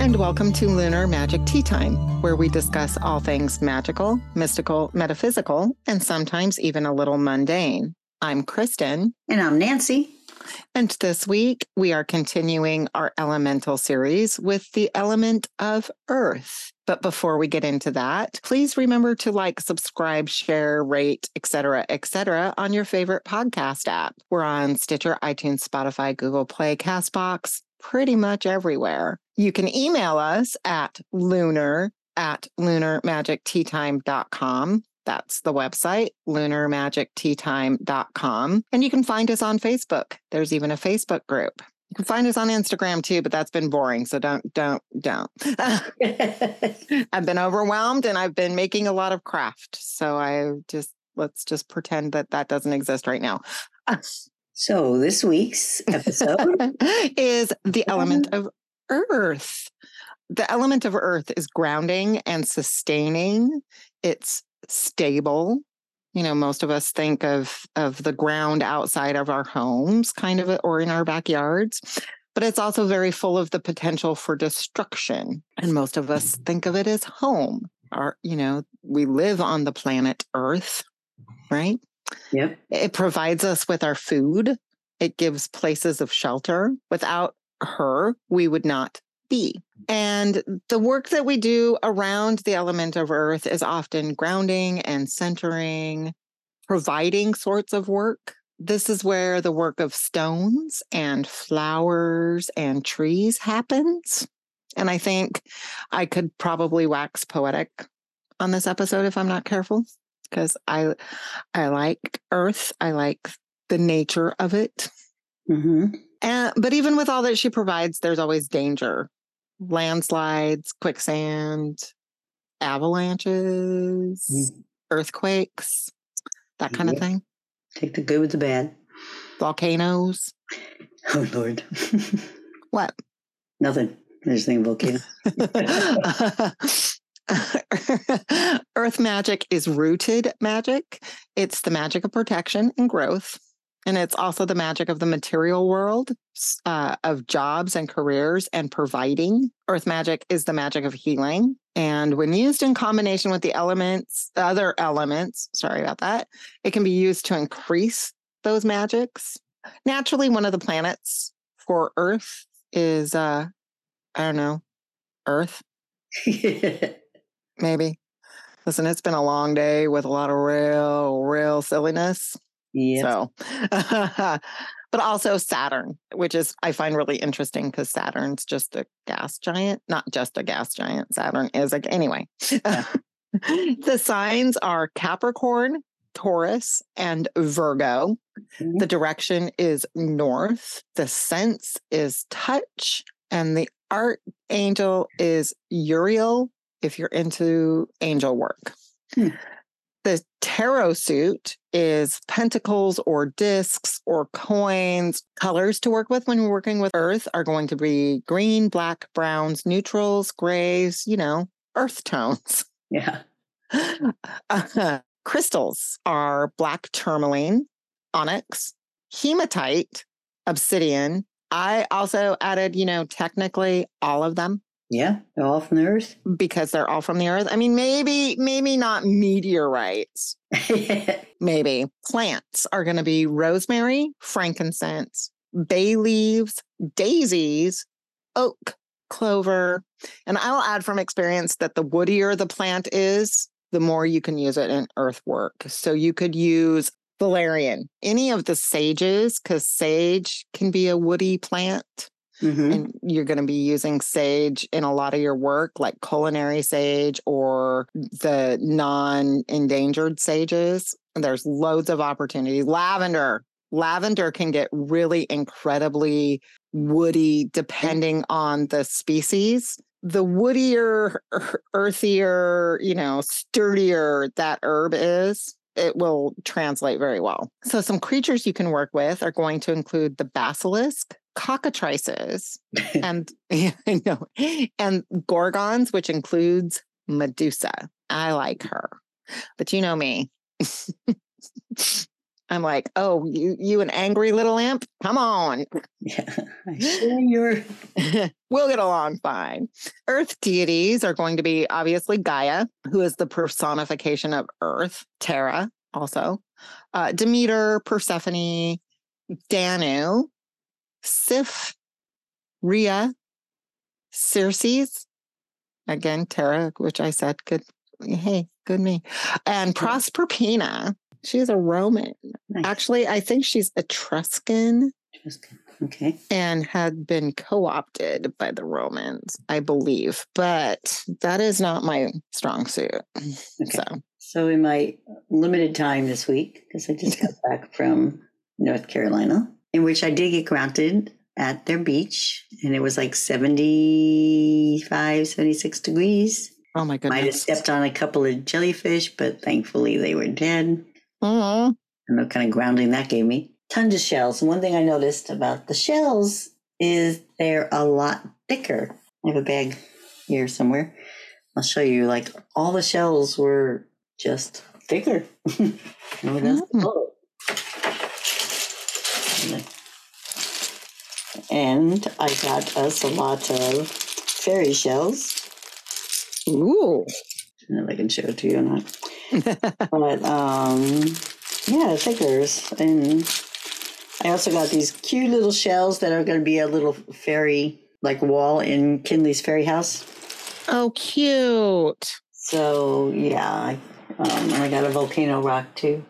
and welcome to Lunar Magic Tea Time, where we discuss all things magical, mystical, metaphysical, and sometimes even a little mundane. I'm Kristen. And I'm Nancy. And this week, we are continuing our elemental series with the element of earth. But before we get into that, please remember to like, subscribe, share, rate, etc., etc., on your favorite podcast app. We're on Stitcher, iTunes, Spotify, Google Play, Castbox, pretty much everywhere. You can email us at lunar at lunarmagicteatime.com. That's the website, lunarmagicteatime.com. And you can find us on Facebook. There's even a Facebook group. You can find us on Instagram too, but that's been boring. So don't, don't, don't. I've been overwhelmed and I've been making a lot of craft. So I just, let's just pretend that that doesn't exist right now. So this week's episode is the element of earth. The element of earth is grounding and sustaining. It's stable. You know, most of us think of of the ground outside of our homes, kind of, or in our backyards. But it's also very full of the potential for destruction. And most of us think of it as home. Our, you know, we live on the planet Earth, right? Yep. It provides us with our food. It gives places of shelter. Without her, we would not be. And the work that we do around the element of earth is often grounding and centering, providing sorts of work. This is where the work of stones and flowers and trees happens. And I think I could probably wax poetic on this episode if I'm not careful because I I like earth. I like the nature of it. Mm-hmm. And but even with all that she provides, there's always danger. Landslides, quicksand, avalanches, mm. earthquakes, that kind of thing. Take the good with the bad. Volcanoes. Oh Lord. what? Nothing. I just think volcano. Earth magic is rooted magic. It's the magic of protection and growth. And it's also the magic of the material world, uh, of jobs and careers and providing. Earth magic is the magic of healing. And when used in combination with the elements, the other elements, sorry about that, it can be used to increase those magics. Naturally, one of the planets for Earth is, uh, I don't know, Earth. maybe. Listen, it's been a long day with a lot of real, real silliness. Yeah. So, but also Saturn, which is I find really interesting because Saturn's just a gas giant, not just a gas giant. Saturn is like anyway. Yeah. the signs are Capricorn, Taurus, and Virgo. Mm-hmm. The direction is north. The sense is touch, and the archangel is Uriel if you're into angel work. Hmm. The tarot suit is pentacles or discs or coins. Colors to work with when we're working with earth are going to be green, black, browns, neutrals, grays, you know, earth tones. Yeah. Uh, crystals are black tourmaline, onyx, hematite, obsidian. I also added, you know, technically all of them yeah, they're all from the earth. Because they're all from the earth. I mean, maybe, maybe not meteorites. maybe. Plants are going to be rosemary, frankincense, bay leaves, daisies, oak, clover. And I'll add from experience that the woodier the plant is, the more you can use it in earthwork. So you could use valerian, any of the sages, because sage can be a woody plant. Mm-hmm. And you're going to be using sage in a lot of your work, like culinary sage or the non endangered sages. There's loads of opportunities. Lavender. Lavender can get really incredibly woody depending on the species. The woodier, earthier, you know, sturdier that herb is, it will translate very well. So, some creatures you can work with are going to include the basilisk, cockatrices and you know, and gorgons, which includes Medusa. I like her, but you know me. I'm like, oh, you you an angry little imp? Come on. Yeah. Sure you're we'll get along fine. Earth deities are going to be obviously Gaia, who is the personification of Earth, Terra also, uh, Demeter, Persephone, Danu, Sif, Rhea, Circes, again, Terra, which I said, good, hey, good me, and Proserpina. She's a Roman. Nice. Actually, I think she's Etruscan Etruscan. Okay. and had been co opted by the Romans, I believe, but that is not my strong suit. So, So in my limited time this week, because I just got back from North Carolina, in which I did get grounded at their beach, and it was like 75, 76 degrees. oh my Might have goodness. stepped on a couple of jellyfish, but thankfully they were dead. Aw. and the kind of grounding that gave me. Tons of shells. And one thing I noticed about the shells is they're a lot thicker. I have a bag here somewhere. I'll show you. Like all the shells were just thicker. oh, that's Mm. cool. And I got us a lot of fairy shells. Ooh. I don't know if I can show it to you or not. but um yeah thickers and i also got these cute little shells that are going to be a little fairy like wall in kinley's fairy house oh, cute. so yeah I, um, and i got a volcano rock too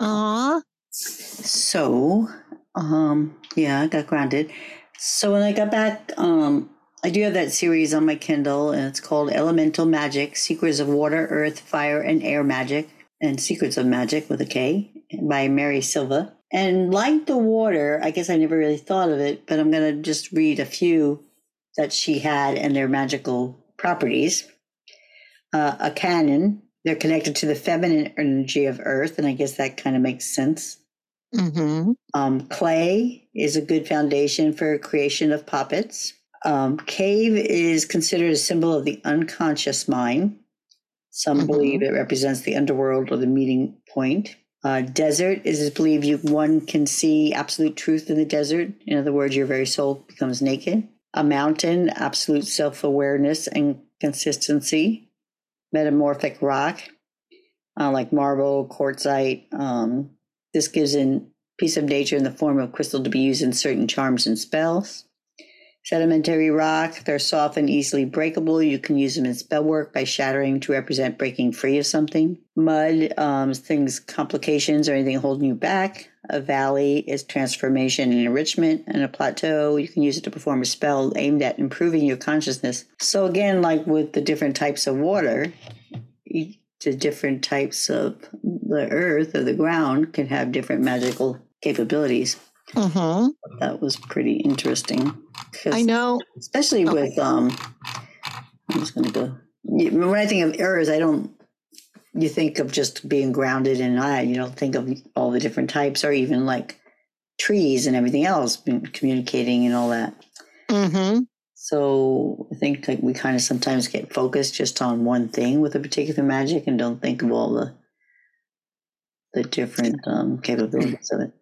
Aw. so um yeah i got grounded so when i got back um I do have that series on my Kindle, and it's called Elemental Magic Secrets of Water, Earth, Fire, and Air Magic, and Secrets of Magic with a K by Mary Silva. And like the water, I guess I never really thought of it, but I'm going to just read a few that she had and their magical properties. Uh, a canon, they're connected to the feminine energy of Earth, and I guess that kind of makes sense. Mm-hmm. Um, clay is a good foundation for creation of puppets. Um, cave is considered a symbol of the unconscious mind. Some Mhm. believe it represents the underworld or the meeting point. Uh, desert is believed you one can see absolute truth in the desert. In other words, your very soul becomes naked. A mountain, absolute self awareness and consistency. Metamorphic rock, uh, like marble, quartzite. Um, this gives a piece of nature in the form of crystal to be used in certain charms and spells. Sedimentary rock, they're soft and easily breakable. You can use them in spell work by shattering to represent breaking free of something. Mud, um, things, complications, or anything holding you back. A valley is transformation and enrichment. And a plateau, you can use it to perform a spell aimed at improving your consciousness. So, again, like with the different types of water, the different types of the earth or the ground can have different magical capabilities. Mm-hmm. That was pretty interesting. I know. especially with um i'm just gonna go when i think of errors i don't you think of just being grounded in i you don't think of all the different types or even like trees and everything else communicating and all that Mm-hmm. so i think like we kind of sometimes get focused just on one thing with a particular magic and don't think of all the the different um, capabilities of it.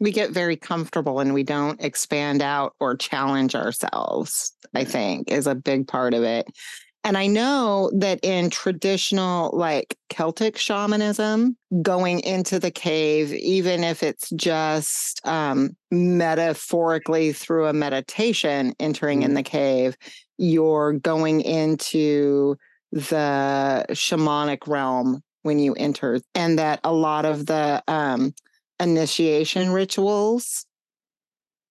We get very comfortable and we don't expand out or challenge ourselves, I think, is a big part of it. And I know that in traditional, like Celtic shamanism, going into the cave, even if it's just um, metaphorically through a meditation, entering in the cave, you're going into the shamanic realm when you enter, and that a lot of the um, initiation rituals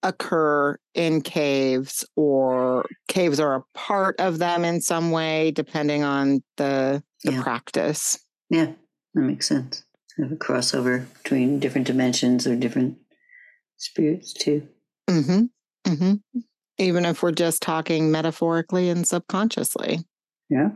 occur in caves or caves are a part of them in some way depending on the the Yeah. practice. Yeah that makes sense. Have a crossover between different dimensions or different spirits too. Mm-hmm mm-hmm. Even if we're just talking metaphorically and subconsciously. Yeah.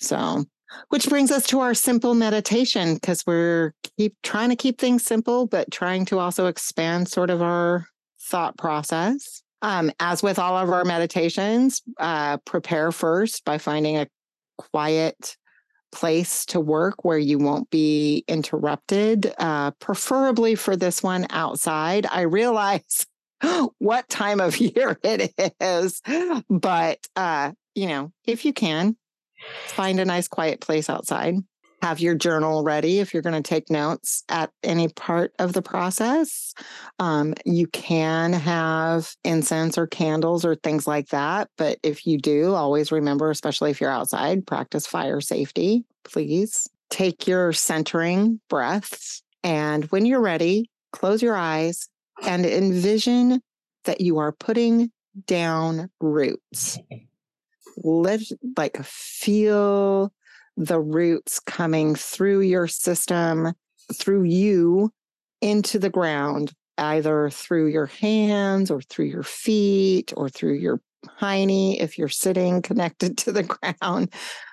So which brings us to our simple meditation because we're keep trying to keep things simple but trying to also expand sort of our thought process um, as with all of our meditations uh, prepare first by finding a quiet place to work where you won't be interrupted, uh, preferably for this one outside. I realize what time of year it is, but uh, you know, if you can, find a nice quiet place outside have your journal ready if you're going to take notes at any part of the process. Um, you can have incense or candles or things like that. But if you do, always remember, especially if you're outside, practice fire safety, please. Take your centering breaths. And when you're ready, close your eyes and envision that you are putting down roots. Let like feel the roots coming through your system, through you into the ground, either through your hands or through your feet or through your hiney if you're sitting connected to the ground.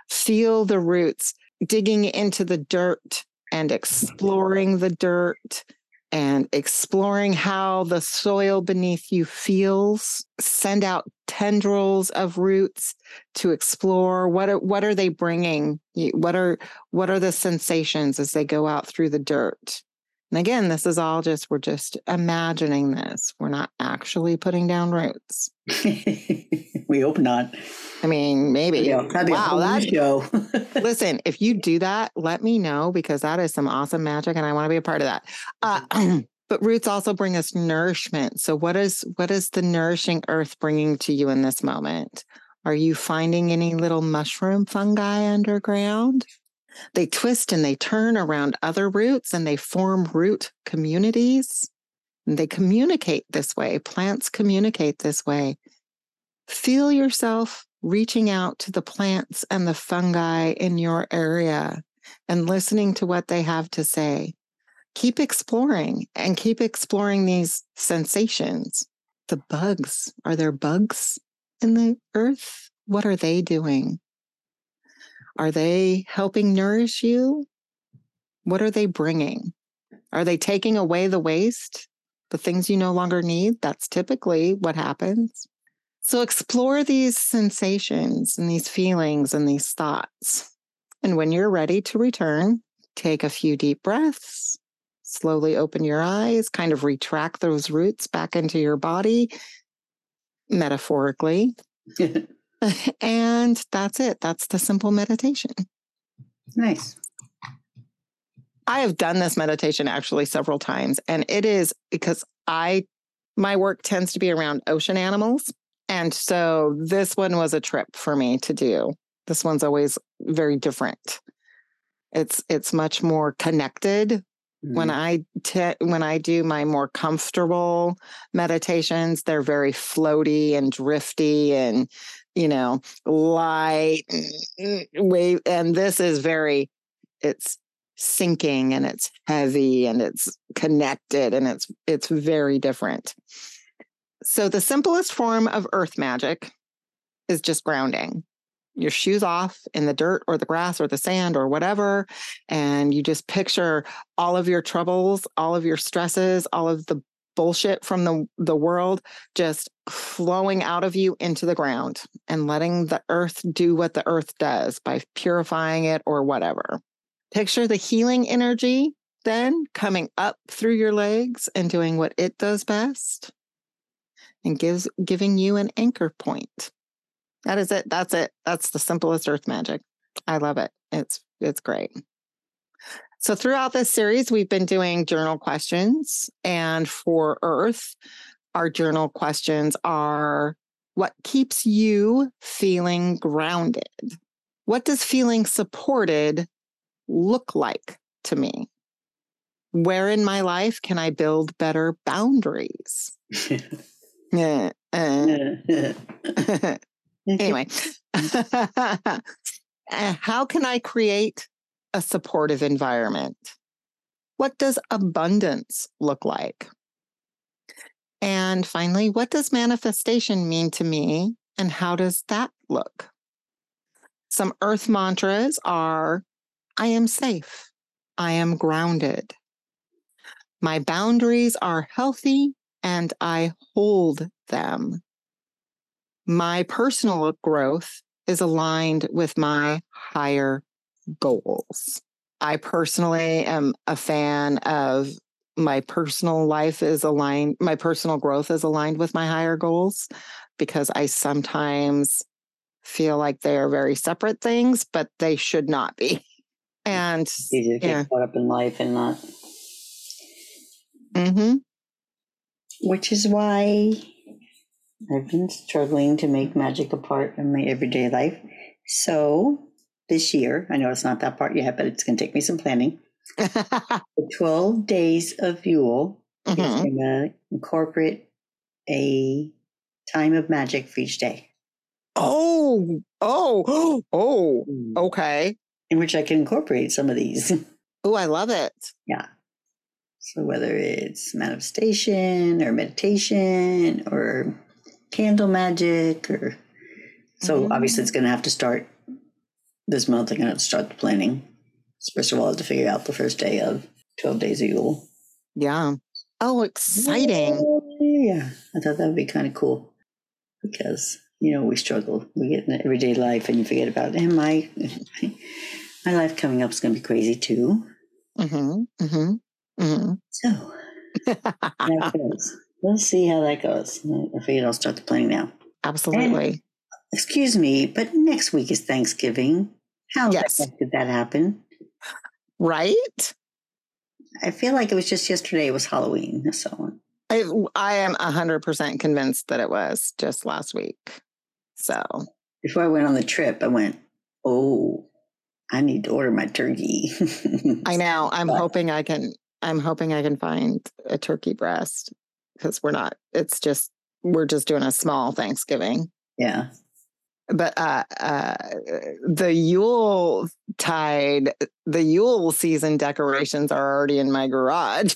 Feel the roots digging into the dirt and exploring the dirt and exploring how the soil beneath you feels. Send out tendrils of roots to explore what are, what are they bringing? What are what are the sensations as they go out through the dirt? And again, this is all just we're just imagining this. We're not actually putting down roots. we hope not. I mean, maybe. Yeah, wow, that show. listen, if you do that, let me know because that is some awesome magic, and I want to be a part of that. Uh, but roots also bring us nourishment. So, what is what is the nourishing earth bringing to you in this moment? Are you finding any little mushroom fungi underground? They twist and they turn around other roots and they form root communities. And they communicate this way. Plants communicate this way. Feel yourself reaching out to the plants and the fungi in your area and listening to what they have to say. Keep exploring and keep exploring these sensations. The bugs, are there bugs in the earth? What are they doing? Are they helping nourish you? What are they bringing? Are they taking away the waste, the things you no longer need? That's typically what happens. So explore these sensations and these feelings and these thoughts. And when you're ready to return, take a few deep breaths, slowly open your eyes, kind of retract those roots back into your body, metaphorically. and that's it. That's the simple meditation. Nice. I have done this meditation actually several times, and it is because I, my work tends to be around ocean animals. And so this one was a trip for me to do. This one's always very different. It's it's much more connected. Mm-hmm. When I te- when I do my more comfortable meditations, they're very floaty and drifty and you know light wave. And this is very it's sinking and it's heavy and it's connected and it's it's very different. So, the simplest form of earth magic is just grounding. Your shoes off in the dirt or the grass or the sand or whatever. And you just picture all of your troubles, all of your stresses, all of the bullshit from the, the world just flowing out of you into the ground and letting the earth do what the earth does by purifying it or whatever. Picture the healing energy then coming up through your legs and doing what it does best and gives giving you an anchor point. That is it. That's it. That's the simplest earth magic. I love it. It's it's great. So throughout this series, we've been doing journal questions. And for Earth, our journal questions are what keeps you feeling grounded? What does feeling supported look like to me? Where in my life can I build better boundaries? Yeah. Uh. anyway, uh, how can I create a supportive environment? What does abundance look like? And finally, what does manifestation mean to me and how does that look? Some earth mantras are I am safe. I am grounded. My boundaries are healthy and I hold them. My personal growth is aligned with my higher goals. I personally am a fan of my personal life is aligned, my personal growth is aligned with my higher goals because I sometimes feel like they are very separate things, but they should not be. And it's easy to get yeah. caught up in life and not. Mm-hmm. Which is why I've been struggling to make magic a part of my everyday life. So this year, I know it's not that part yet, but it's going to take me some planning. the 12 days of Yule mm-hmm. is going to incorporate a time of magic for each day. Oh, oh, oh, mm. okay. In which I can incorporate some of these. Oh, I love it. Yeah. So whether it's manifestation or meditation or candle magic or so mm-hmm. obviously it's going to have to start this month. I'm going to start the planning. First of all, I have to figure out the first day of 12 days of Yule. Yeah. Oh, exciting. Yeah. I thought that would be kind of cool because you know, we struggle. We get in everyday life and you forget about it. And my, my life coming up is going to be crazy too. Mm-hmm, mm-hmm, mm-hmm. So, Let's see how that goes. I figured I'll start the planning now. Absolutely. And, excuse me, but next week is Thanksgiving. How yes. did that happen? Right? I feel like it was just yesterday. It was Halloween. So I, I am 100% convinced that it was just last week. So before I went on the trip, I went, oh, I need to order my turkey. I know. I'm but, hoping I can. I'm hoping I can find a turkey breast because we're not. It's just we're just doing a small Thanksgiving. Yeah. But uh, uh, the Yule tide, the Yule season decorations are already in my garage.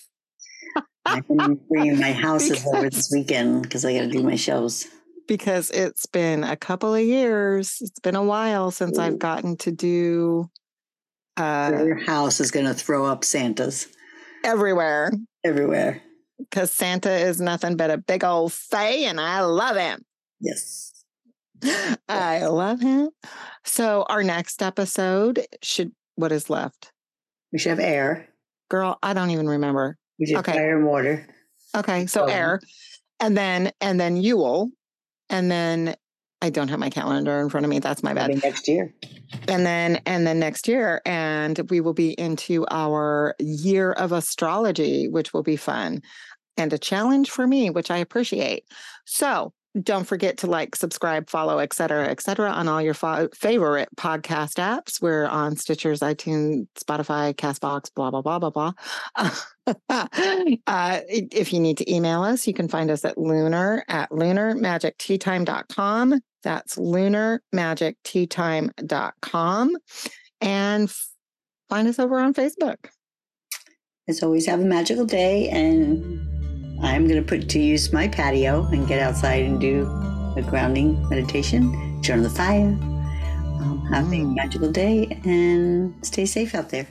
I'm bringing my houses over this weekend because I got to do my shows because it's been a couple of years. It's been a while since I've gotten to do. Uh, Your house is going to throw up Santas everywhere. Everywhere. Because Santa is nothing but a big old say, and I love him. Yes. I love him. So, our next episode should, what is left? We should have air. Girl, I don't even remember. We should okay. fire and water. Okay. So, um, air. And then, and then Yule and then I don't have my calendar in front of me. That's my bad. Next year. And then and then next year and we will be into our year of astrology, which will be fun and a challenge for me, which I appreciate. So, don't forget to like, subscribe, follow, et cetera, et cetera, on all your fo- favorite podcast apps. We're on Stitchers, iTunes, Spotify, Castbox, blah, blah, blah, blah, blah. uh, if you need to email us, you can find us at lunar at lunarmagicteatime.com. That's lunarmagicteatime.com. And find us over on Facebook. As always, have a magical day and I'm going to put to use my patio and get outside and do a grounding meditation, join the fire. Um, have mm. a magical day and stay safe out there.